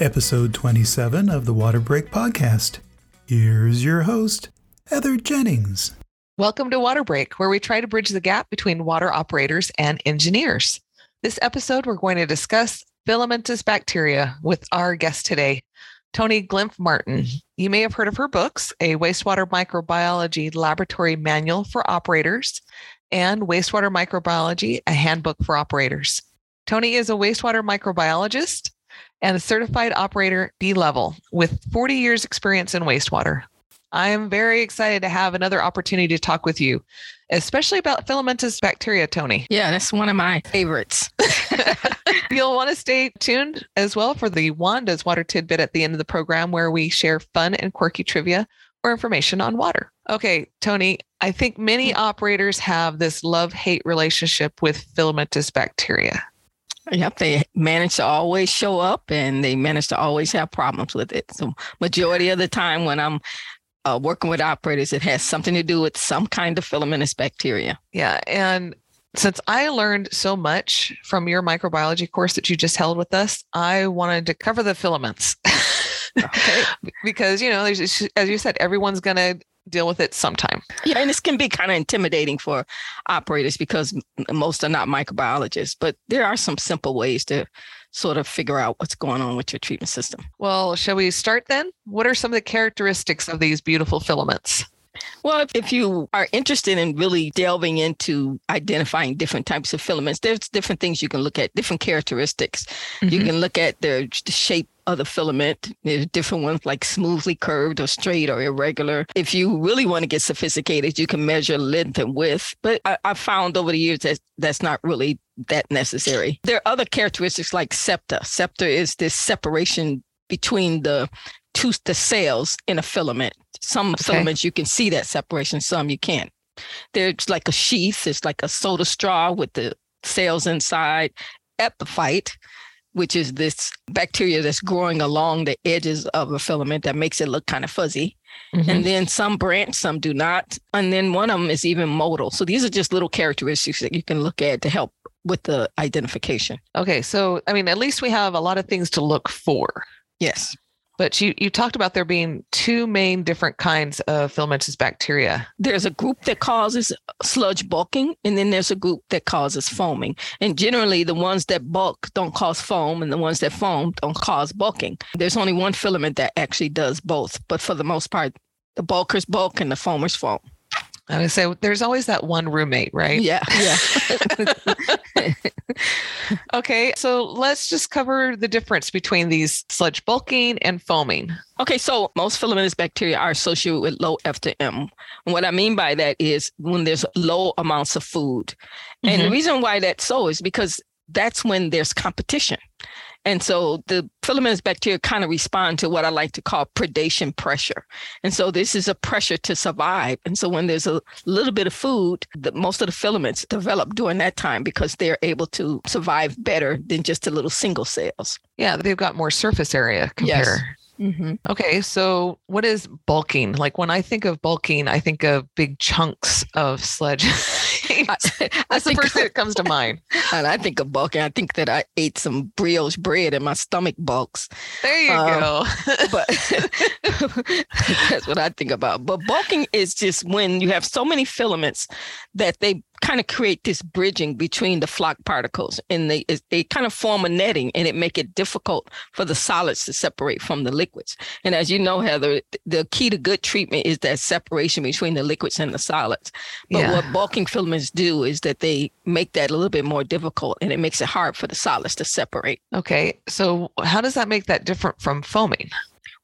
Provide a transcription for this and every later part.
episode 27 of the Water Break Podcast. Here's your host, Heather Jennings. Welcome to Water Break, where we try to bridge the gap between water operators and engineers. This episode, we're going to discuss filamentous bacteria with our guest today, Toni Glymph Martin. You may have heard of her books, A Wastewater Microbiology Laboratory Manual for Operators and Wastewater Microbiology, a Handbook for Operators. Toni is a wastewater microbiologist and a certified operator B level with 40 years experience in wastewater. I am very excited to have another opportunity to talk with you, especially about filamentous bacteria, Toni. Yeah, that's one of my favorites. You'll want to stay tuned as well for the Wanda's Water Tidbit at the end of the program, where we share fun and quirky trivia or information on water. Okay, Toni, I think many mm. operators have this love hate relationship with filamentous bacteria. Yep, they manage to always show up and they manage to always have problems with it. So, majority of the time when I'm uh, working with operators, it has something to do with some kind of filamentous bacteria. Yeah. And since I learned so much from your microbiology course that you just held with us, I wanted to cover the filaments. okay. because, you know, as you said, everyone's going to deal with it sometime. Yeah, and this can be kind of intimidating for operators because most are not microbiologists, but there are some simple ways to sort of figure out what's going on with your treatment system. Well, shall we start then? What are some of the characteristics of these beautiful filaments? Well, if, you are interested in really delving into identifying different types of filaments, there's different things you can look at, different characteristics. Mm-hmm. You can look at the, the shape of the filament. There's different ones like smoothly curved or straight or irregular. If you really want to get sophisticated, you can measure length and width. But I, have found over the years that that's not really that necessary. There are other characteristics like septa. Septa is this separation between the two the cells in a filament. Some okay. filaments you can see that separation, some you can't. There's like a sheath, it's like a soda straw with the cells inside. Epiphyte, which is this bacteria that's growing along the edges of a filament that makes it look kind of fuzzy. Mm-hmm. And then some branch, some do not. And then one of them is even motile. So these are just little characteristics that you can look at to help with the identification. Okay. So, I mean, at least we have a lot of things to look for. Yes. But you, you talked about there being two main different kinds of filamentous bacteria. There's a group that causes sludge bulking, and then there's a group that causes foaming. And generally, the ones that bulk don't cause foam, and the ones that foam don't cause bulking. There's only one filament that actually does both, but for the most part, the bulkers bulk and the foamers foam. I would say there's always that one roommate, right? Yeah. Yeah. okay. So let's just cover the difference between these sludge bulking and foaming. Okay. So most filamentous bacteria are associated with low F to M. And what I mean by that is when there's low amounts of food. And mm-hmm. the reason why that's so is because that's when there's competition. And so the filamentous bacteria kind of respond to what I like to call predation pressure. And so this is a pressure to survive. And so when there's a little bit of food, the, most of the filaments develop during that time because they're able to survive better than just the little single cells. Yeah, they've got more surface area compared. Yes. Mm-hmm. Okay, so what is bulking? Like when I think of bulking, I think of big chunks of sludge. That's the first thing that comes to mind. And I think of bulking. I think that I ate some brioche bread and my stomach bulks. There you um, go. but that's what I think about. But bulking is just when you have so many filaments that they kind of create this bridging between the floc particles and they they kind of form a netting and it make it difficult for the solids to separate from the liquids. And as you know heather the key to good treatment is that separation between the liquids and the solids. But yeah. what bulking filaments do is that they make that a little bit more difficult and it makes it hard for the solids to separate. Okay so how does that make that different from foaming?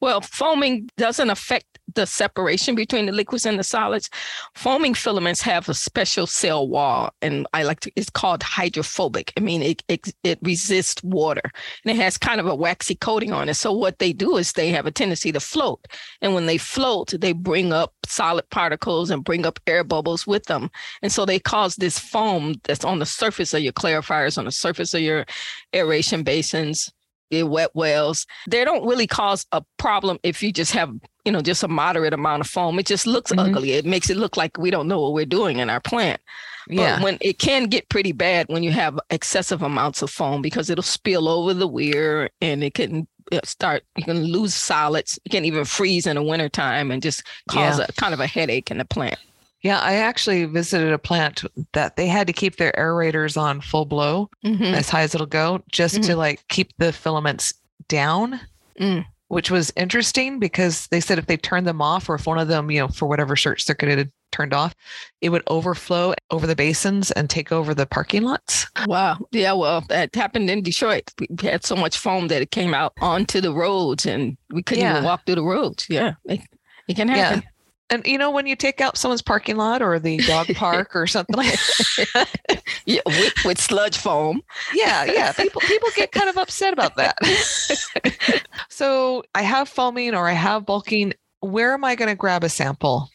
Well, foaming doesn't affect the separation between the liquids and the solids. Foaming filaments have a special cell wall, and I like to, it's called hydrophobic. I mean, it, it, it resists water and it has kind of a waxy coating on it. So, what they do is they have a tendency to float. And when they float, they bring up solid particles and bring up air bubbles with them. And so, they cause this foam that's on the surface of your clarifiers, on the surface of your aeration basins wet wells. They don't really cause a problem if you just have, you know, just a moderate amount of foam. It just looks mm-hmm. ugly. It makes it look like we don't know what we're doing in our plant. Yeah. But when it can get pretty bad when you have excessive amounts of foam because it'll spill over the weir and it can start you can lose solids. You can even freeze in the wintertime and just cause yeah. a kind of a headache in the plant. Yeah, I actually visited a plant that they had to keep their aerators on full blow mm-hmm. as high as it'll go just mm-hmm. to like keep the filaments down. Mm. Which was interesting because they said if they turned them off or if one of them, you know, for whatever short circuit had turned off, it would overflow over the basins and take over the parking lots. Wow. Yeah, well, that happened in Detroit. We had so much foam that it came out onto the roads and we couldn't yeah. even walk through the roads. Yeah. It, it can happen. Yeah and you know when you take out someone's parking lot or the dog park or something like yeah with, with, sludge foam yeah yeah people people get kind of upset about that so i have foaming or i have bulking where am i going to grab a sample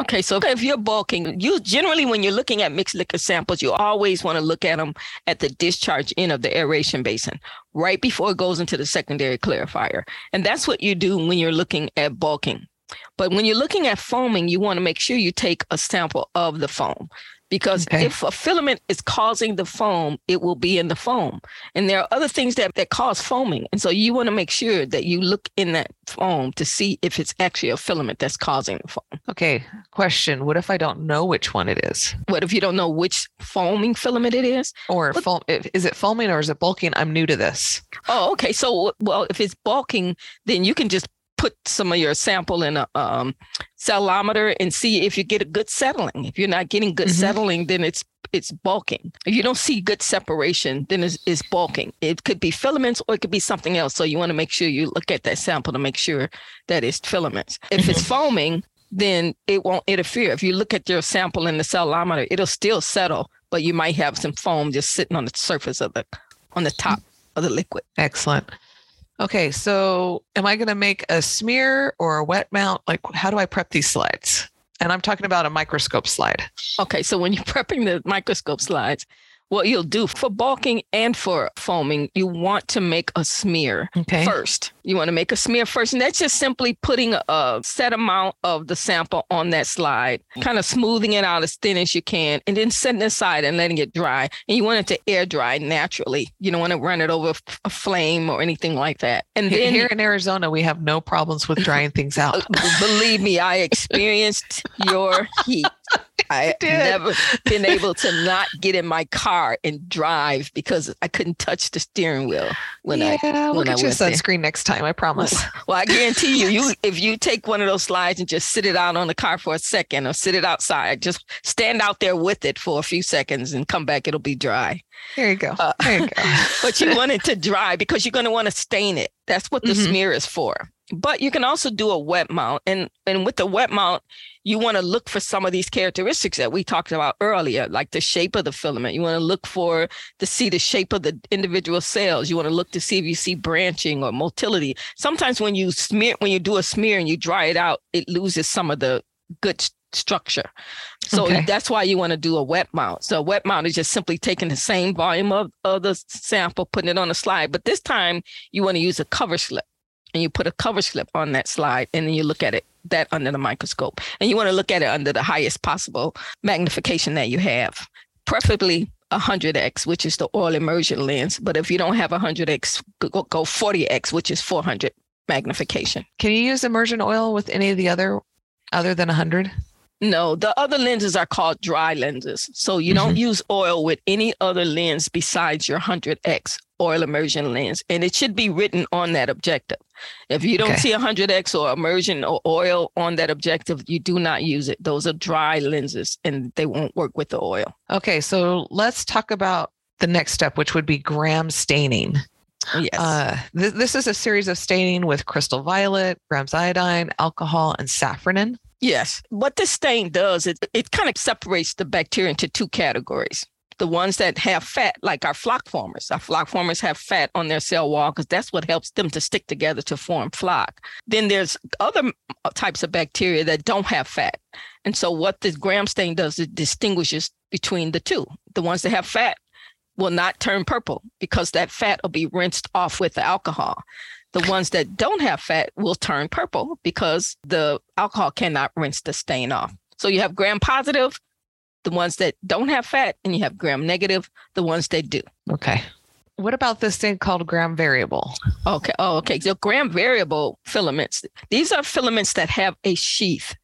Okay, so if you're bulking, you generally when you're looking at mixed liquor samples, you always want to look at them at the discharge end of the aeration basin, right before it goes into the secondary clarifier. And that's what you do when you're looking at bulking. But when you're looking at foaming, you want to make sure you take a sample of the foam because okay. if a filament is causing the foam, it will be in the foam. And there are other things that, that cause foaming. And so you want to make sure that you look in that foam to see if it's actually a filament that's causing the foam. Okay. Question What if I don't know which one it is? What if you don't know which foaming filament it is? Or foam, is it foaming or is it bulking? I'm new to this. Oh, okay. So, well, if it's bulking, then you can just put some of your sample in a um, settleometer and see if you get a good settling. If you're not getting good mm-hmm. settling, then it's it's bulking. If you don't see good separation, then it's, it's bulking. It could be filaments or it could be something else. So you want to make sure you look at that sample to make sure that it's filaments. If it's mm-hmm. foaming, then it won't interfere. If you look at your sample in the settleometer, it'll still settle, but you might have some foam just sitting on the surface of the on the top of the liquid. Excellent. Okay, so am I going to make a smear or a wet mount? Like, how do I prep these slides? And I'm talking about a microscope slide. Okay, so when you're prepping the microscope slides, what you'll do for bulking and for foaming, you want to make a smear okay. first. You want to make a smear first. And that's just simply putting a set amount of the sample on that slide, kind of smoothing it out as thin as you can, and then setting it aside and letting it dry. And you want it to air dry naturally. You don't want to run it over a flame or anything like that. And then here in Arizona, we have no problems with drying things out. Uh, believe me, I experienced your heat. I never been able to not get in my car and drive because I couldn't touch the steering wheel when yeah, I when look at your sunscreen there. next time. I promise. Well, I guarantee you, you if you take one of those slides and just sit it out on the car for a second or sit it outside, just stand out there with it for a few seconds and come back, it'll be dry. There you go. Uh, there you go. but you want it to dry because you're going to want to stain it. That's what the mm-hmm. smear is for. But you can also do a wet mount. And, and with the wet mount, you want to look for some of these characteristics that we talked about earlier, like the shape of the filament. You want to look for to see the shape of the individual cells. You want to look to see if you see branching or motility. Sometimes when you smear, when you do a smear and you dry it out, it loses some of the good structure. So okay. that's why you want to do a wet mount. So a wet mount is just simply taking the same volume of, of the sample, putting it on a slide. But this time you want to use a cover slip and you put a cover slip on that slide and then you look at it that under the microscope and you want to look at it under the highest possible magnification that you have preferably 100x which is the oil immersion lens but if you don't have 100x go, go 40x which is 400 magnification can you use immersion oil with any of the other other than 100 no, the other lenses are called dry lenses. So you mm-hmm. don't use oil with any other lens besides your 100x oil immersion lens. And it should be written on that objective. If you don't okay. see 100x or immersion or oil on that objective, you do not use it. Those are dry lenses and they won't work with the oil. Okay, so let's talk about the next step, which would be gram staining. Yes. Uh, th- this is a series of staining with crystal violet, Gram's iodine, alcohol, and safranin. Yes. What this stain does, it, it kind of separates the bacteria into two categories. The ones that have fat, like our floc formers. Our floc formers have fat on their cell wall because that's what helps them to stick together to form floc. Then there's other uh, types of bacteria that don't have fat. And so what this gram stain does, it distinguishes between the two. The ones that have fat will not turn purple because that fat will be rinsed off with the alcohol. The ones that don't have fat will turn purple because the alcohol cannot rinse the stain off. So you have gram positive, the ones that don't have fat, and you have gram negative, the ones that do. Okay. what about this thing called gram variable? Okay. Oh, okay. So gram variable filaments, these are filaments that have a sheath.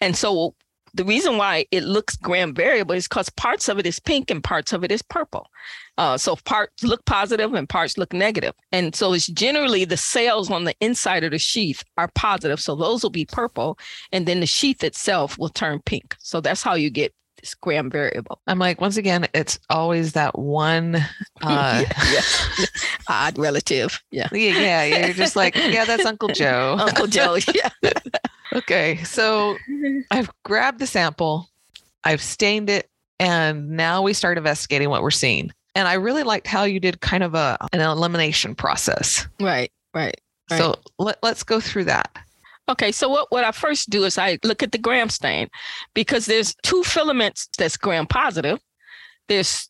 And so the reason why it looks gram variable is because parts of it is pink and parts of it is purple. Uh, so parts look positive and parts look negative. And so it's generally the cells on the inside of the sheath are positive. So those will be purple. And then the sheath itself will turn pink. So that's how you get this gram variable. I'm like, once again, it's always that one uh, yeah, yeah. odd relative. Yeah. Yeah. Yeah. You're just like, yeah, that's Uncle Joe. Uncle Joe. Yeah. okay. So I've grabbed the sample, I've stained it, and now we start investigating what we're seeing. And I really liked how you did kind of a an elimination process. Right. Right. right. So let, let's go through that. Okay, so what, what I first do is I look at the gram stain because there's two filaments that's gram positive. There's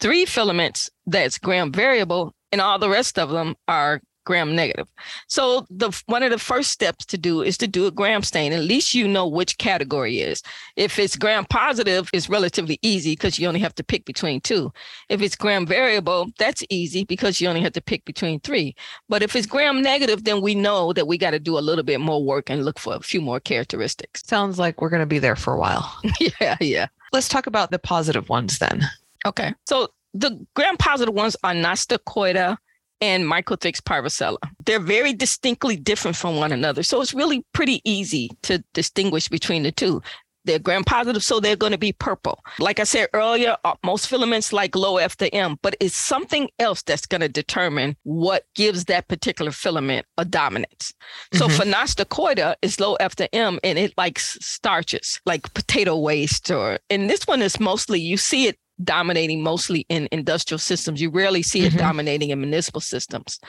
three filaments that's gram variable, and all the rest of them are gram negative. So the one of the first steps to do is to do a gram stain. At least you know which category is. If it's gram positive, it's relatively easy because you only have to pick between two. If it's gram variable, that's easy because you only have to pick between three. But if it's gram negative, then we know that we got to do a little bit more work and look for a few more characteristics. Sounds like we're going to be there for a while. yeah, yeah. Let's talk about the positive ones then. Okay. So the gram positive ones are Nostocoida, and Microthrix parvicella. They're very distinctly different from one another. So it's really pretty easy to distinguish between the two. They're gram positive, so they're going to be purple. Like I said earlier, uh, most filaments like low F to M, but it's something else that's going to determine what gives that particular filament a dominance. So mm-hmm. Phenostocoida is low F to M and it likes starches like potato waste or, and this one is mostly, you see it dominating mostly in industrial systems. You rarely see it mm-hmm. dominating in municipal systems.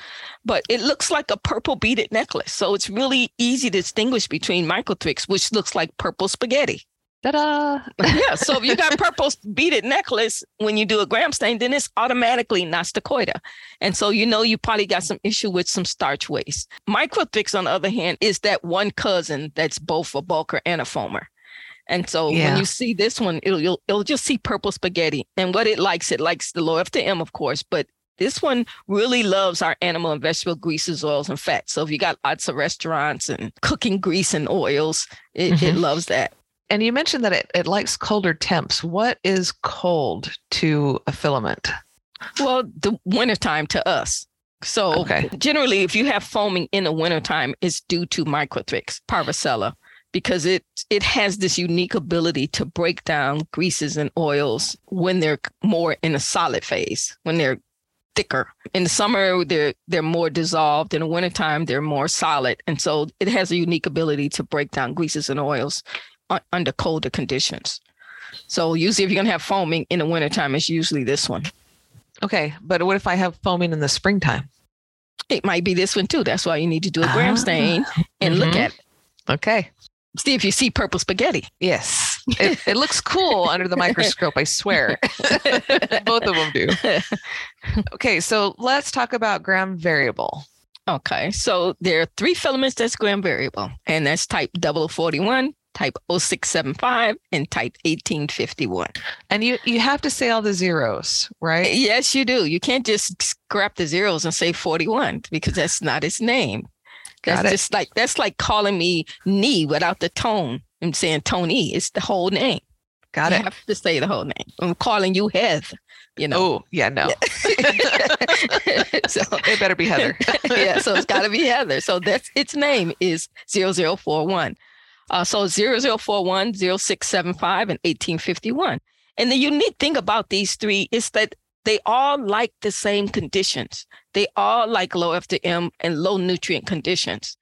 But it looks like a purple beaded necklace. So it's really easy to distinguish between Microthrix, which looks like purple spaghetti. Ta-da! yeah. So if you got purple beaded necklace when you do a gram stain, then it's automatically nostocoida. And so you know you probably got some issue with some starch waste. Microthrix, on the other hand, is that one cousin that's both a bulker and a foamer. And so yeah. when you see this one, it'll you'll, it'll just see purple spaghetti. And what it likes, it likes the low F to M, of course, but this one really loves our animal and vegetable greases, oils, and fats. So if you got lots of restaurants and cooking grease and oils, it, mm-hmm. it loves that. And you mentioned that it, it likes colder temps. What is cold to a filament? Well, the wintertime to us. So okay. generally, if you have foaming in the wintertime, it's due to Microthrix parvicella because it it has this unique ability to break down greases and oils when they're more in a solid phase, when they're thicker. In the summer, they're they're more dissolved. In the wintertime, they're more solid. And so it has a unique ability to break down greases and oils under colder conditions. So usually if you're gonna have foaming in the wintertime, it's usually this one. Okay. But what if I have foaming in the springtime? It might be this one too. That's why you need to do a gram ah, stain and mm-hmm. look at it. Okay see if you see purple spaghetti. Yes. It, it looks cool under the microscope, I swear. Both of them do. Okay, so let's talk about gram variable. Okay, so there are three filaments that's gram variable, and that's type 0041, type 0675, and type 1851. And you, you have to say all the zeros, right? Yes, you do. You can't just scrap the zeros and say 41 because that's not its name. Got that's it. just like that's like calling me knee without the tone. I'm saying Toni. It's the whole name. Got you it. have to say the whole name. I'm calling you Heath. You know. Oh yeah, no. so it better be Heather. yeah, so it's got to be Heather. So that's its name is 0041. Uh, so 0041, 0675, and 1851. And the unique thing about these three is that they all like the same conditions. They all like low F to M and low nutrient conditions.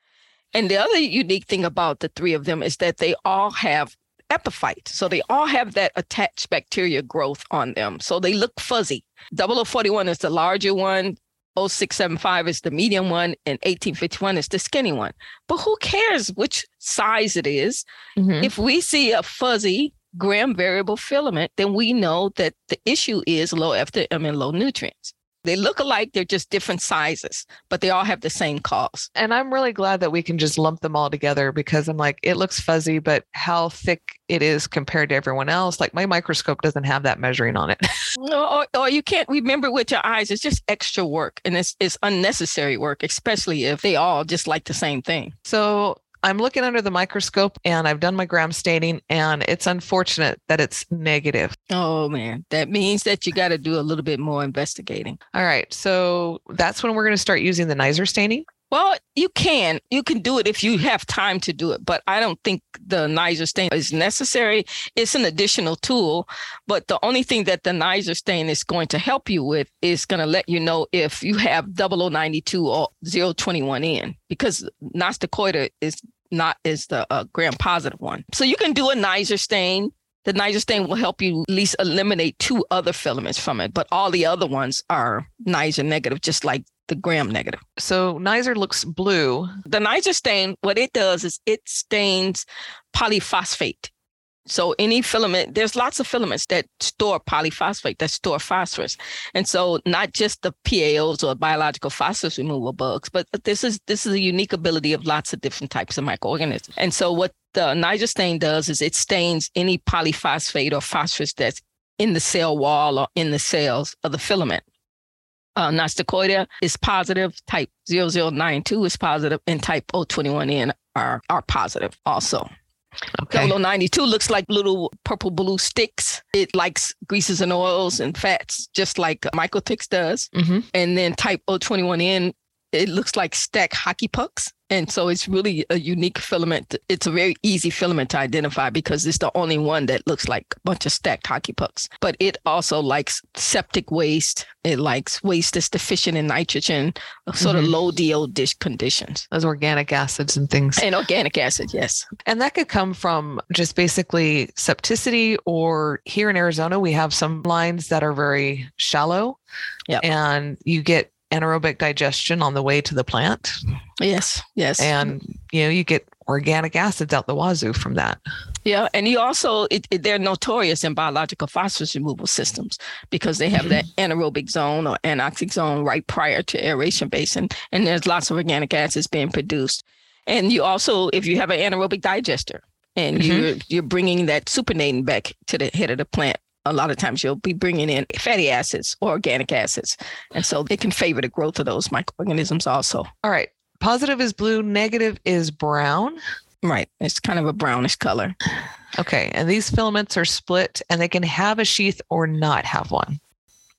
And the other unique thing about the three of them is that they all have epiphyte. So they all have that attached bacteria growth on them. So they look fuzzy. 0041 is the larger one. 0675 is the medium one and 1851 is the skinny one. But who cares which size it is? Mm-hmm. If we see a fuzzy gram variable filament, then we know that the issue is low F to M and low nutrients. They look alike, they're just different sizes, but they all have the same cause. And I'm really glad that we can just lump them all together because I'm like, it looks fuzzy, but how thick it is compared to everyone else. Like my microscope doesn't have that measuring on it. or, or you can't remember with your eyes. It's just extra work and it's, it's unnecessary work, especially if they all just like the same thing. So I'm looking under the microscope and I've done my gram staining and it's unfortunate that it's negative. Oh man, that means that you got to do a little bit more investigating. All right. So that's when we're going to start using the Neisser staining. Well, you can. You can do it if you have time to do it, but I don't think the Neisser stain is necessary. It's an additional tool, but the only thing that the Neisser stain is going to help you with is going to let you know if you have 0092 or 021N because Nostocoida is not is the uh, gram positive one. So you can do a Neisser stain. The Neisser stain will help you at least eliminate two other filaments from it, but all the other ones are Neisser negative, just like the gram negative. So Neisser looks blue. The Neisser stain, what it does is it stains polyphosphate. So any filament, there's lots of filaments that store polyphosphate, that store phosphorus. And so not just the PAOs or biological phosphorus removal bugs, but this is this is a unique ability of lots of different types of microorganisms. And so what the Neisser stain does is it stains any polyphosphate or phosphorus that's in the cell wall or in the cells of the filament. Uh, Nostocoida is positive, type 0092 is positive, and type 021N are, are positive also. Okay. 92 looks like little purple blue sticks. It likes greases and oils and fats, just like Microthrix does. hmm And then type 021N, it looks like stacked hockey pucks. And so it's really a unique filament. It's a very easy filament to identify because it's the only one that looks like a bunch of stacked hockey pucks. But it also likes septic waste. It likes waste that's deficient in nitrogen, sort of Mhm. low DO dish conditions. Those organic acids and things. And organic acid, yes. And that could come from just basically septicity, or here in Arizona, we have some lines that are very shallow. Yep. And you get anaerobic digestion on the way to the plant. Yes, yes. And, you know, you get organic acids out the wazoo from that. Yeah, and you also it, it- they're notorious in biological phosphorus removal systems because they have that anaerobic zone or anoxic zone right prior to aeration basin, and there's lots of organic acids being produced. And you also, if you have an anaerobic digester, and Mhm. you're you're bringing that supernatant back to the head of the plant. A lot of times you'll be bringing in fatty acids or organic acids, and so it can favor the growth of those microorganisms also. All right. Positive is blue, negative is brown. Right, it's kind of a brownish color. Okay. And these filaments are split and they can have a sheath or not have one.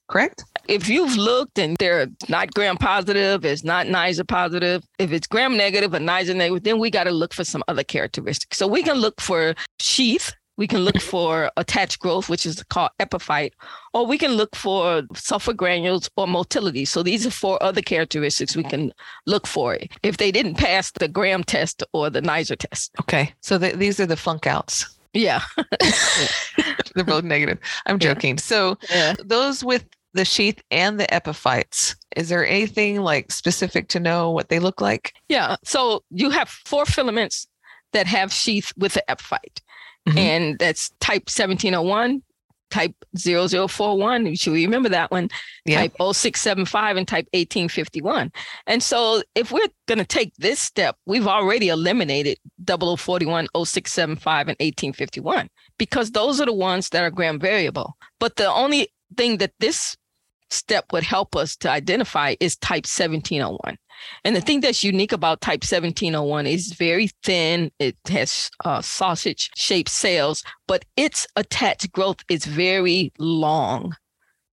Correct? if you've looked and they're not gram positive, it's not Neisser positive, if it's gram negative or Neisser negative, then we got to look for some other characteristics. So we can look for sheath, we can look for attached growth, which is called epiphyte, or we can look for sulfur granules or motility. So these are four other characteristics we can look for if they didn't pass the gram test or the Neisser test. Okay. So th- these are the funk outs. Yeah. They're both negative. I'm Yeah. joking. So yeah. those with the sheath and the epiphytes, is there anything like specific to know what they look like? Yeah. So you have four filaments that have sheath with the epiphyte. Mhm. And that's type 1701, type 0041. You should remember that one. Yeah. Type 0675 and type 1851. And so if we're going to take this step, we've already eliminated 0041, 0675, and 1851 because those are the ones that are gram variable. But the only thing that this step would help us to identify is type 1701. And the thing that's unique about type 1701 is very thin. It has uh, sausage shaped cells, but its attached growth is very long.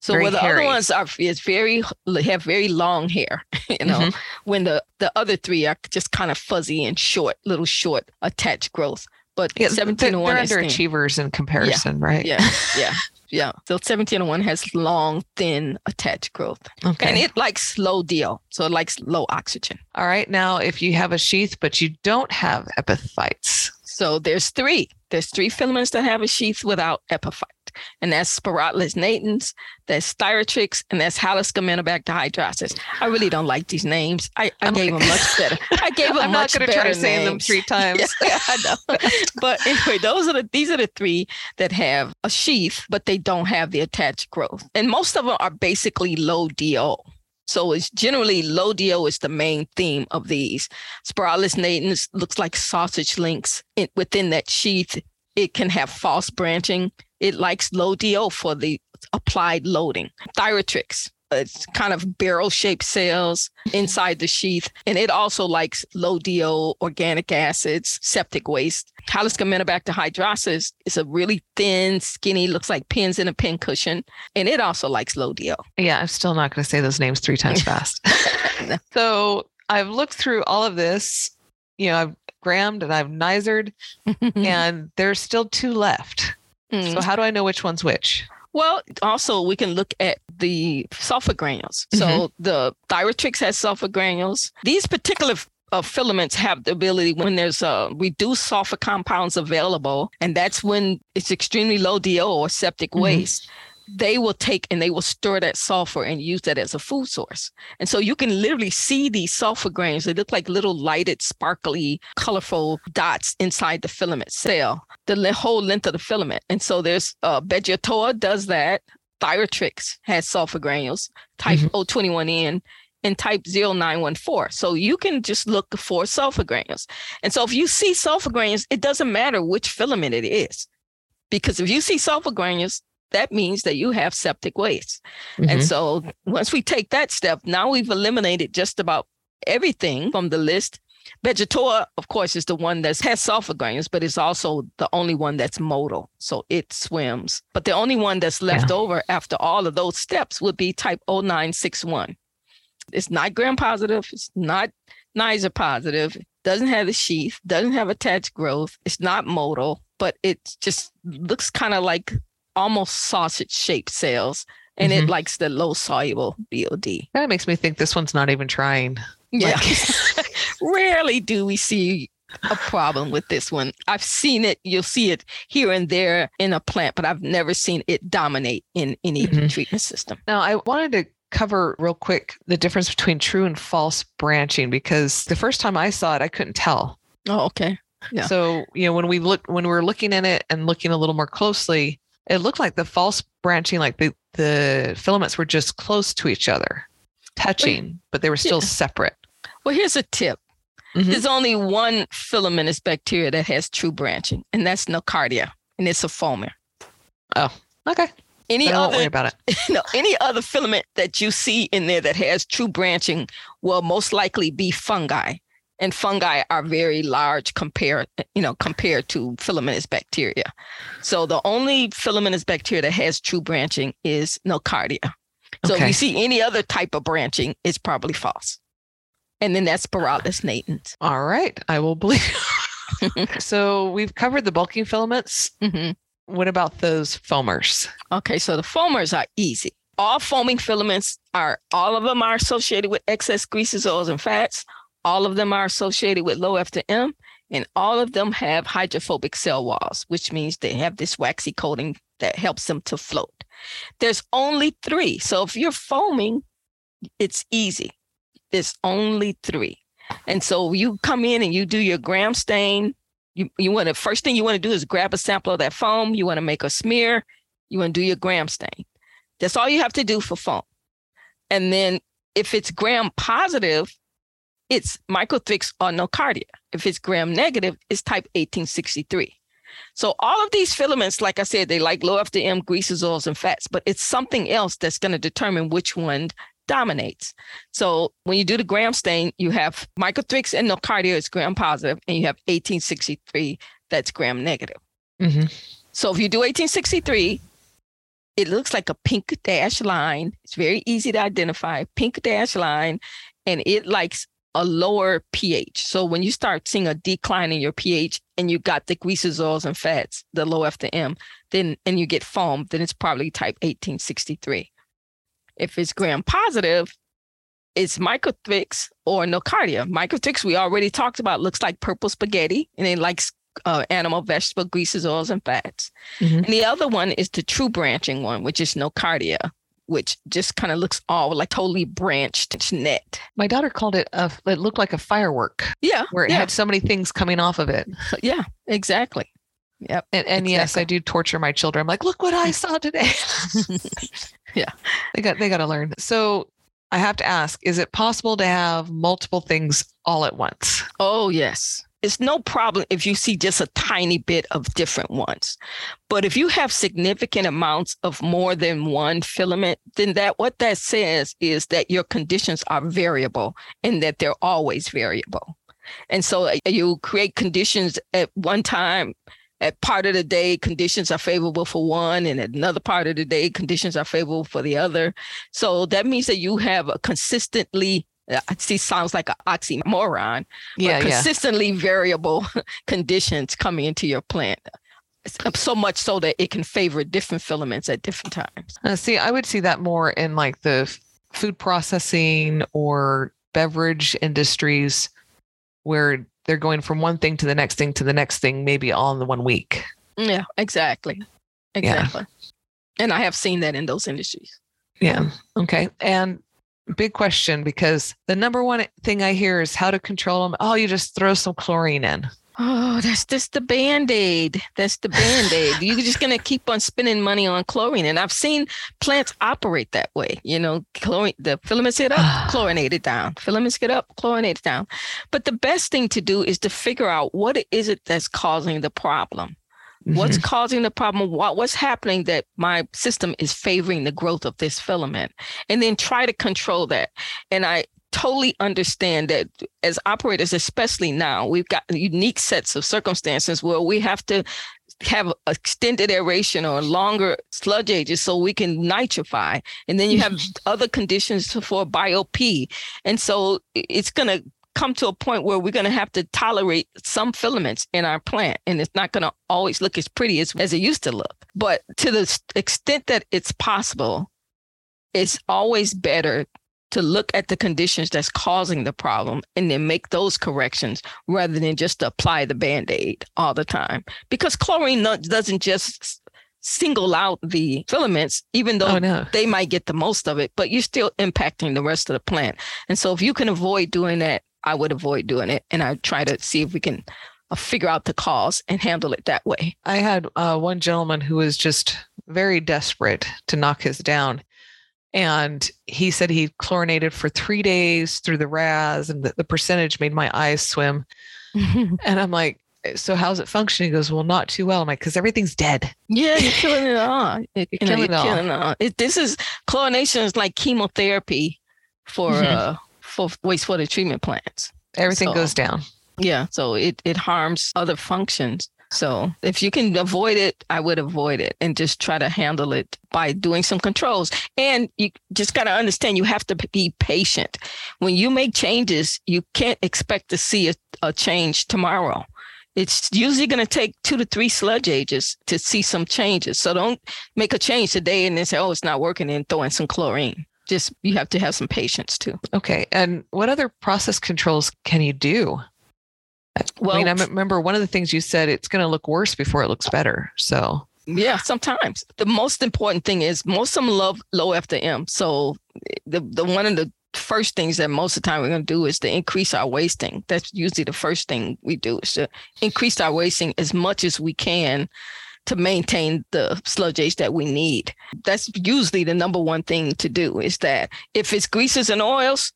So Very where the hairy. other ones are is very have very long hair, you know, Mhm. when the the other three are just kind of fuzzy and short, little short attached growth. But Yeah, they're, 1701 they're is thin. underachievers in comparison, right? Yeah, yeah, yeah. So 1701 has long, thin attached growth. Okay. And it likes low DO, so it likes low oxygen. All right. Now, if you have a sheath, but you don't have epiphytes, So there's three. There's three filaments that have a sheath without epiphyte. And that's Sphaerotilus natans, that's Thiothrix, and that's Halisca hydrosis. I really don't like these names. I, I gave them much better. I gave them I'm much not going to try to say them three times. yeah, I know. but anyway, those are the these are the three that have a sheath, but they don't have the attached growth, and most of them are basically low DO. So it's generally low DO is the main theme of these. Sphaerotilus natans looks like sausage links in, within that sheath. It can have false branching. It likes low DO for the applied loading. Thiothrix, it's kind of barrel shaped cells inside the sheath. And it also likes low DO organic acids, septic waste. Halisca hydrosis is a really thin, skinny, looks like pins in a pin cushion. And it also likes low DO. Yeah, I'm still not going to say those names three times fast. so I've looked through all of this. You know, I've grammed and I've nizered, and there's still two left. Mm. So how do I know which one's which? Well, also we can look at the sulfur granules. So mm-hmm. the Thiothrix has sulfur granules. These particular uh, filaments have the ability when there's uh, reduced sulfur compounds available, and that's when it's extremely low DO or septic mm-hmm. waste they will take and they will stir that sulfur and use that as a food source. And so you can literally see these sulfur grains. They look like little lighted, sparkly, colorful dots inside the filament cell, the whole length of the filament. And so there's uh, Beggiatoa does that. Thiothrix has sulfur granules, type mm-hmm. O21N and type 0914. So you can just look for sulfur granules. And so if you see sulfur granules, it doesn't matter which filament it is. Because if you see sulfur granules, that means that you have septic waste. Mm-hmm. And so once we take that step, now we've eliminated just about everything from the list. Beggiatoa, of course, is the one that has sulfur grains, but it's also the only one that's motile. So it swims. But the only one that's left yeah. over after all of those steps would be type 0961. It's not gram positive, it's not Neisser positive, doesn't have a sheath, doesn't have attached growth, it's not motile, but it just looks kind of like almost sausage shaped cells and mm-hmm. it likes the low soluble BOD. That makes me think this one's not even trying. Yeah. Like- Rarely do we see a problem with this one. I've seen it, you'll see it here and there in a plant, but I've never seen it dominate in any mm-hmm. treatment system. Now, I wanted to cover real quick the difference between true and false branching because the first time I saw it, I couldn't tell. Oh, okay. Yeah. So, you know, when we look when we were looking at it and looking a little more closely, it looked like the false branching, like the, the filaments were just close to each other, touching, but they were still yeah. separate. Well, here's a tip. Mm-hmm. There's only one filamentous bacteria that has true branching, and that's Nocardia, and it's a foamer. Oh, okay. Any other, don't worry about it. no, any other filament that you see in there that has true branching will most likely be fungi and fungi are very large compared you know compared to filamentous bacteria. So the only filamentous bacteria that has true branching is nocardia. So okay. if you see any other type of branching it's probably false. And then that's Sphaerotilus natans all right. I will believe so we've covered the bulking filaments. Mm-hmm. what about those foamers? Okay so the foamers are easy. All foaming filaments are all of them are associated with excess greases oils and fats all of them are associated with low F to M, and all of them have hydrophobic cell walls, which means they have this waxy coating that helps them to float. There's only three. So if you're foaming, it's easy. There's only three. And so you come in and you do your gram stain. You, you want to first thing you want to do is grab a sample of that foam. You want to make a smear. You want to do your gram stain. That's all you have to do for foam. And then if it's gram positive, it's Microthrix or nocardia. If it's gram negative, it's type 1863. So all of these filaments, like I said, they like low FDM, greases, oils, and fats, but it's something else that's going to determine which one dominates. So when you do the gram stain, you have Microthrix and nocardia is gram positive, and you have 1863 that's gram negative. Mm-hmm. So if you do 1863, it looks like a pink dash line. It's very easy to identify, pink dash line, and it likes a lower pH. So when you start seeing a decline in your pH and you got the greases, oils, and fats, the low F to M, then and you get foam, then it's probably type 1863. If it's gram positive, it's Microthrix or Nocardia. Microthrix, we already talked about, looks like purple spaghetti and it likes uh, animal, vegetable greases, oils, and fats. Mm-hmm. And the other one is the true branching one, which is nocardia, which just kind of looks all like totally branched net. My daughter called it a, it looked like a firework. Yeah. Where it yeah. had so many things coming off of it. Yeah, exactly. Yep. And, and exactly. yes, I do torture my children. I'm like, look what I mm. saw today. yeah. They got they got to learn. So I have to ask, is it possible to have multiple things all at once? Oh, yes. It's no problem if you see just a tiny bit of different ones. But if you have significant amounts of more than one filament, then that what that says is that your conditions are variable and that they're always variable. And so uh, you create conditions at one time at part of the day conditions are favorable for one and at another part of the day conditions are favorable for the other so that means that you have a consistently uh, see sounds like an oxymoron yeah consistently yeah. variable conditions coming into your plant so much so that it can favor different filaments at different times uh, see i would see that more in like the food processing or beverage industries where they're going from one thing to the next thing to the next thing, maybe all in the one week. Yeah, exactly. Exactly. Yeah. And I have seen that in those industries. Yeah. Okay. And big question because the number one thing I hear is how to control them. Oh, you just throw some chlorine in. Oh, that's just the band aid. That's the band aid. You're just going to keep on spending money on chlorine. And I've seen plants operate that way. You know, chlorine, the filaments get up, chlorinate it down. Filaments get up, chlorinate it down. But the best thing to do is to figure out what is it that's causing the problem. Mm-hmm. What's causing the problem? What, what's happening that my system is favoring the growth of this filament? And then try to control that. And I totally understand that as operators, especially now, we've got unique sets of circumstances where we have to have extended aeration or longer sludge ages so we can nitrify. And then you have other conditions for BioP. And so it's going to come to a point where we're going to have to tolerate some filaments in our plant and it's not going to always look as pretty as, as it used to look. But to the extent that it's possible it's always better to look at the conditions that's causing the problem and then make those corrections rather than just apply the band-aid all the time. Because chlorine doesn't just single out the filaments even though oh, no. they might get the most of it but you're still impacting the rest of the plant. And so if you can avoid doing that i would avoid doing it and i try to see if we can uh, figure out the cause and handle it that way i had uh, one gentleman who was just very desperate to knock his down and he said he chlorinated for three days through the RAS, and the, the percentage made my eyes swim. and I'm like, so how's it functioning? He goes, well, not too well. I'm like, because everything's dead. Yeah, you're killing it all. You're, killing, know, you're it all. all. It, this is chlorination is like chemotherapy for mm-hmm. uh for wastewater treatment plants. Everything so, goes down. Yeah, so it it harms other functions. So if you can avoid it, I would avoid it and just try to handle it by doing some controls. And you just got to understand you have to be patient. When you make changes, you can't expect to see a, a change tomorrow. It's usually going to take two to three sludge ages to see some changes. So don't make a change today and then say, oh, it's not working and throw in some chlorine just you have to have some patience too. Okay. And what other process controls can you do? Well, I mean, I remember one of the things you said it's going to look worse before it looks better. So yeah, sometimes the most important thing is most of them love low F to M. So the the one of the first things that most of the time we're going to do is to increase our wasting. That's usually the first thing we do is to increase our wasting as much as we can to maintain the sludge age that we need. That's usually the number one thing to do is that if it's greases and oils,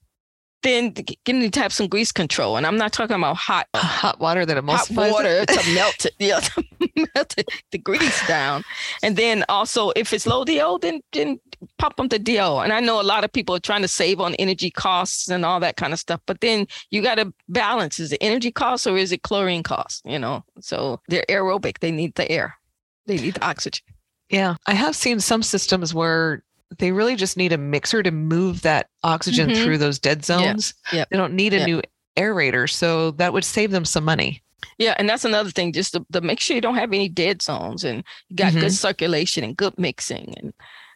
then you need to have some grease control. And I'm not talking about hot hot water that emulsifies hot water it. to melt it, yeah, to melt it, the grease down. And then also, if it's low DO, then then pop them to DO. And I know a lot of people are trying to save on energy costs and all that kind of stuff. But then you got to balance: is it energy costs or is it chlorine costs? You know, so they're aerobic; they need the air, they need the oxygen. Yeah, I have seen some systems where they really just need a mixer to move that oxygen mm-hmm. through those dead zones. Yeah. Yep. They don't need a yep. new aerator. So that would save them some money. Yeah, and that's another thing, just to, to make sure you don't have any dead zones and you got mm-hmm. good circulation and good mixing and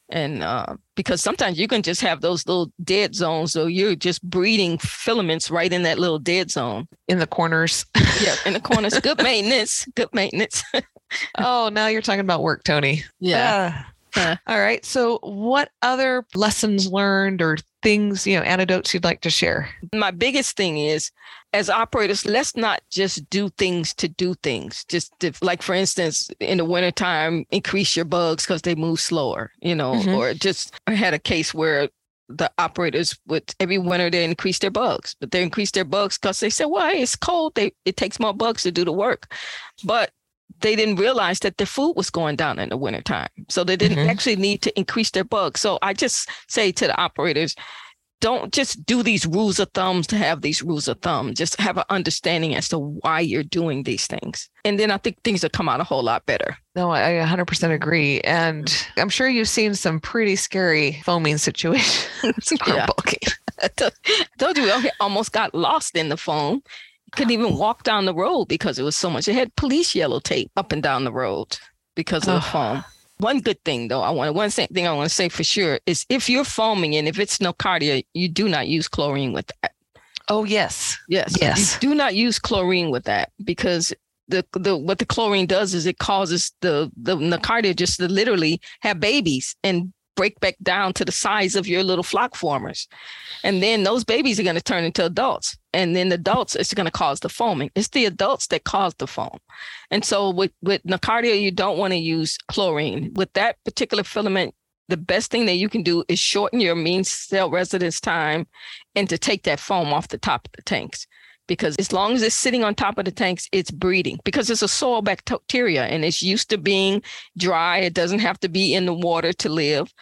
And uh, because sometimes you can just have those little dead zones, so you're just breeding filaments right in that little dead zone in the corners. yeah, in the corners. Good maintenance. Good maintenance. oh, now you're talking about work, Toni. Yeah. Uh, all right. So, what other lessons learned or things, you know, anecdotes you'd like to share? My biggest thing is as operators, let's not just do things to do things. Just to, like, for instance, in the wintertime, increase your bugs because they move slower, you know, mm-hmm. or just I had a case where the operators would every winter they increase their bugs, but they increase their bugs because they said, well, it's cold. They it takes more bugs to do the work. But they didn't realize that their food was going down in the wintertime. So they didn't mm-hmm. actually need to increase their bugs. So I just say to the operators, don't just do these rules of thumbs to have these rules of thumb. Just have an understanding as to why you're doing these things. And then I think things will come out a whole lot better. No, I 100% agree. And I'm sure you've seen some pretty scary foaming situations. yeah. I told you, we almost got lost in the foam couldn't even walk down the road because it was so much. It had police yellow tape up and down the road because of the foam. One good thing though, I want one thing I want to say for sure is if you're foaming and if it's nocardia, you do not use chlorine with that. Oh yes. Yes. Yes. You do not use chlorine with that because the, the what the chlorine does is it causes the the nocardia just to literally have babies and break back down to the size of your little floc formers. And then those babies are going to turn into adults. And then the adults, it's going to cause the foaming. It's the adults that cause the foam. And so with, with Nocardia, you don't want to use chlorine. With that particular filament, the best thing that you can do is shorten your mean cell residence time and to take that foam off the top of the tanks because as long as it's sitting on top of the tanks, it's breeding because it's a soil bacteria and it's used to being dry. It doesn't have to be in the water to live.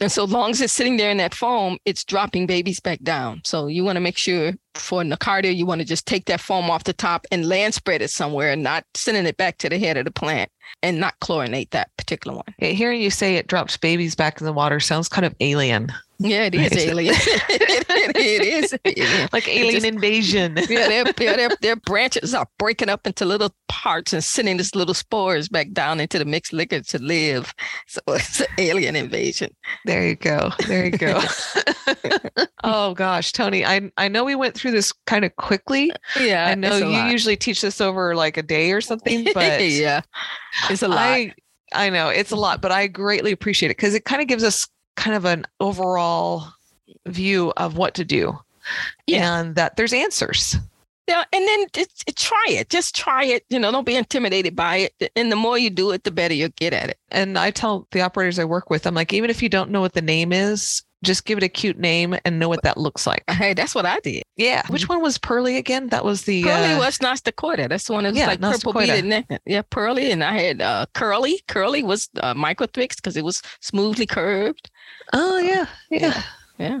And so long as it's sitting there in that foam, it's dropping babies back down. So you want to make sure for Nocardia, you want to just take that foam off the top and land spread it somewhere and not sending it back to the head of the plant and not chlorinate that particular one. hearing you say it drops babies back in the water sounds kind of alien. Yeah, it is alien. it, it is alien. like alien just, invasion. yeah, their, their, their branches are breaking up into little parts and sending these little spores back down into the mixed liquor to live. So it's an alien invasion. There you go. There you go. oh gosh, Toni, I I know we went through this kind of quickly. Yeah, I know you lot. usually teach this over like a day or something, but yeah, it's a lot. I, I know it's a lot, but I greatly appreciate it because it kind of gives us kind of an overall view of what to do yeah. and that there's answers. Yeah, and then it's, it, try it. Just try it. You know, don't be intimidated by it. And the more you do it, the better you'll get at it. And I tell the operators I work with, I'm like, even if you don't know what the name is, just give it a cute name and know what that looks like. Hey, that's what I did. Yeah. Which one was Pearly again? That was the Pearly uh, was Dakota. That's the one that was yeah, like purple beaded neck. Yeah, Pearly. And I had uh, Curly. Curly was uh, because it was smoothly curved. Oh yeah, yeah, yeah. yeah.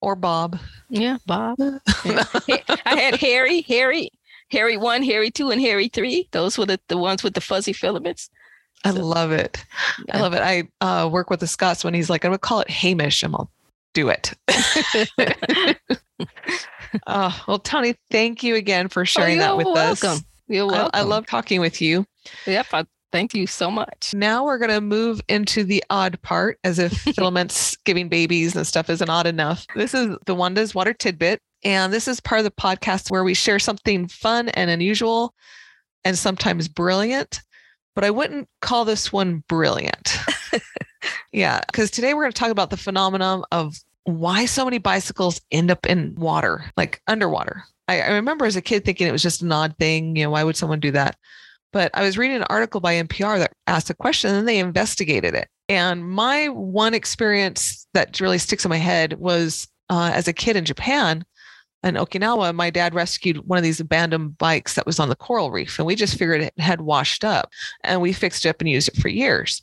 Or Bob. Yeah, Bob. Yeah. I had Harry, Harry, Harry one, Harry two, and Harry three. Those were the, the ones with the fuzzy filaments. I love it. I love it. I uh, work with the Scots when he's like, I'm gonna call it Hamish. And I'm all do it. oh, well, Toni, thank you again for oh, sharing oh, that with welcome. us. You're welcome. I, I, love talking with you. Yep. I, thank you so much. Now we're going to move into the odd part as if filaments giving babies and stuff isn't odd enough. This is the Wanda's Water Tidbit. And this is part of the podcast where we share something fun and unusual and sometimes brilliant. But I wouldn't call this one brilliant. Yeah, because today we're going to talk about the phenomenon of why so many bicycles end up in water, like underwater. I, I, remember as a kid thinking it was just an odd thing. You know, why would someone do that? But I was reading an article by NPR that asked a question and they investigated it. And my one experience that really sticks in my head was uh, as a kid in Japan, in Okinawa, my dad rescued one of these abandoned bikes that was on the coral reef, and we just figured it had washed up, and we fixed it up and used it for years.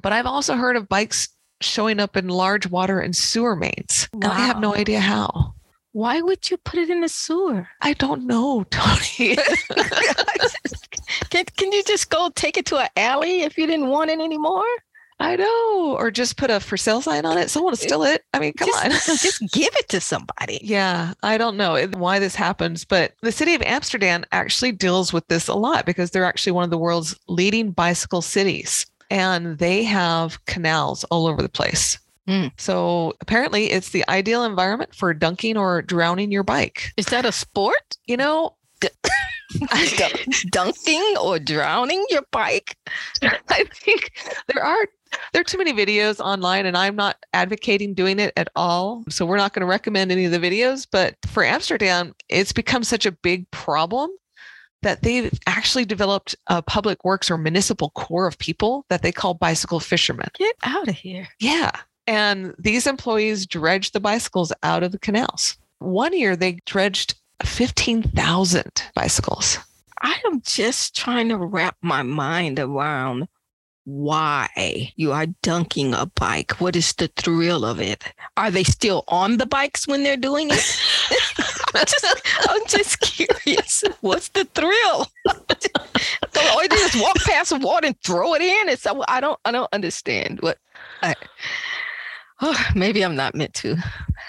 But I've also heard of bikes showing up in large water and sewer mains. Wow. And I have no idea how. Why would you put it in the sewer? I don't know, Toni. can, can you just go take it to an alley if you didn't want it anymore? I know. Or just put a for sale sign on it. Someone will steal it. I mean, come just, on. just give it to somebody. Yeah. I don't know why this happens, but the city of Amsterdam actually deals with this a lot because they're actually one of the world's leading bicycle cities. and they have canals all over the place. Mm. So apparently, it's the ideal environment for dunking or drowning your bike. Is that a sport? You know, Dun- Dunking or drowning your bike? I think there are there are too many videos online and I'm not advocating doing it at all. So we're not going to recommend any of the videos, but for Amsterdam, it's become such a big problem that they've actually developed a public works or municipal corps of people that they call bicycle fishermen. Get out of here. Yeah. And these employees dredged the bicycles out of the canals. One year they dredged 15,000 bicycles. I am just trying to wrap my mind around why you are dunking a bike. What is the thrill of it? Are they still on the bikes when they're doing it? I'm, just, I'm just curious. What's the thrill? so all they do is walk past the water and throw it in. It's I don't I don't understand what. I, oh, maybe I'm not meant to.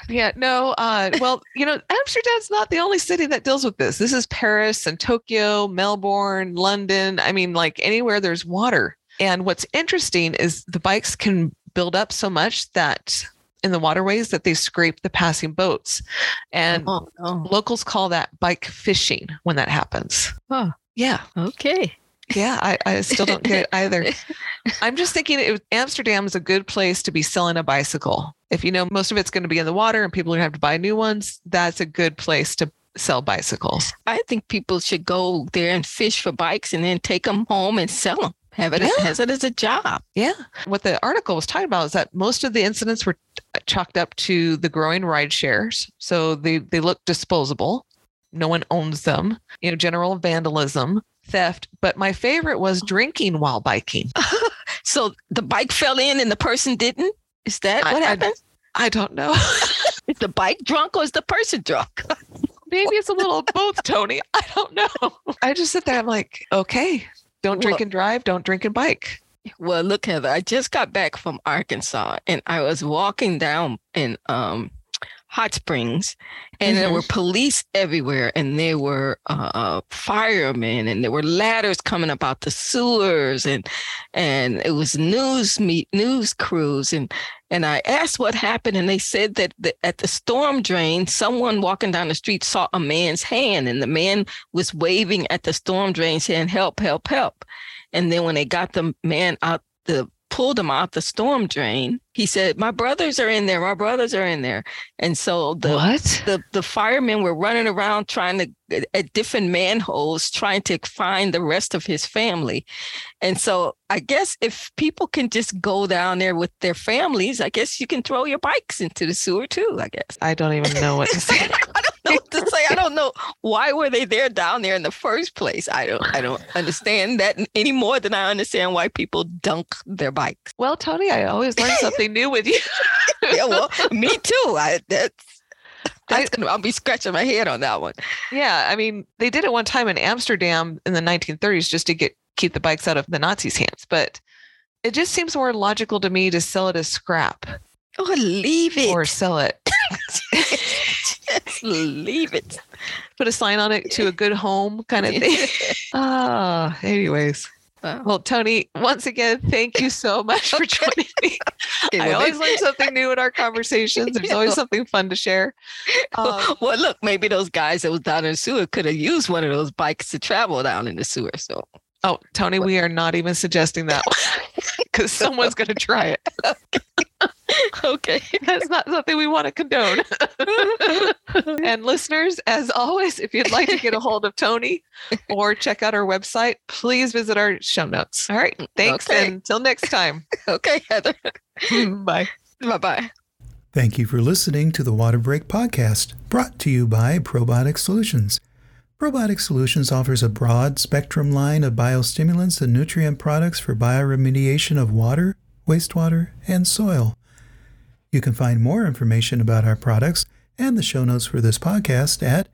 Yeah, no. Uh, well, you know, Amsterdam's not the only city that deals with this. This is Paris and Tokyo, Melbourne, London. I mean, like anywhere there's water. And what's interesting is the bikes can build up so much that in the waterways that they scrape the passing boats. And Oh, no. locals call that bike fishing when that happens. Oh. Yeah. Okay. Yeah. I, I still don't get it either. I'm just thinking it, Amsterdam is a good place to be selling a bicycle. If you know most of it's going to be in the water and people are going to have to buy new ones, that's a good place to sell bicycles. I think people should go there and fish for bikes and then take them home and sell them. Have it Yeah. as it as a job. Yeah. What the article was talking about is that most of the incidents were chalked up to the growing ride shares. So they, they look disposable. No one owns them. You know, general vandalism, theft. But my favorite was drinking while biking. So the bike fell in and the person didn't. Is that I- what happened? I don't know. is the bike drunk or is the person drunk? Maybe it's a little both, Toni. I don't know. I just sit there. I'm like, okay, don't drink Well- and drive. Don't drink and bike. Well, look, Heather, I just got back from Arkansas and I was walking down in um, Hot Springs and there Mhm. were police everywhere and there were uh, firemen and there were ladders coming up out the sewers and and it was news meet news crews and and I asked what happened and they said that the, at the storm drain someone walking down the street saw a man's hand and the man was waving at the storm drain saying help help help and then when they got the man out the pulled him out the storm drain, he said, My brothers are in there, my brothers are in there. And so the what? the, the firemen were running around trying to at different manholes trying to find the rest of his family. And so I guess if people can just go down there with their families, I guess you can throw your bikes into the sewer too, I guess. I don't even know what to say. I don't know what to say. I don't know why were they there down there in the first place. I don't I don't understand that any more than I understand why people dunk their bikes. well, Toni, I always learn something new with you. Yeah, well, me too. I that's that's gonna I'll be scratching my head on that one. yeah. I mean, they did it one time in Amsterdam in the 1930s just to get keep the bikes out of the Nazis' hands. But it just seems more logical to me to sell it as scrap Oh, leave it. or sell it. Just leave it. Put a sign on it to a good home kind of thing. Ah, anyways. Wow. Well, Toni, once again, thank you so much for joining me. Okay, I always maybe- learn something new in our conversations. There's always something fun to share. Um, well, look, maybe those guys that was down in the sewer could have used one of those bikes to travel down in the sewer. So oh, Toni, we are not even suggesting that because someone's going to try it. okay. That's not something we want to condone. and listeners, as always, if you'd like to get a hold of Toni or check out our website, please visit our show notes. All right. Thanks. Okay. And until next time. okay, Heather. Bye. Bye bye. Thank you for listening to the Water Break Podcast, brought to you by Probiotic Solutions. Probiotic Solutions offers a broad spectrum line of biostimulants and nutrient products for bioremediation of water, wastewater, and soil. You can find more information about our products and the show notes for this podcast at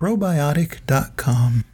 probiotic.com.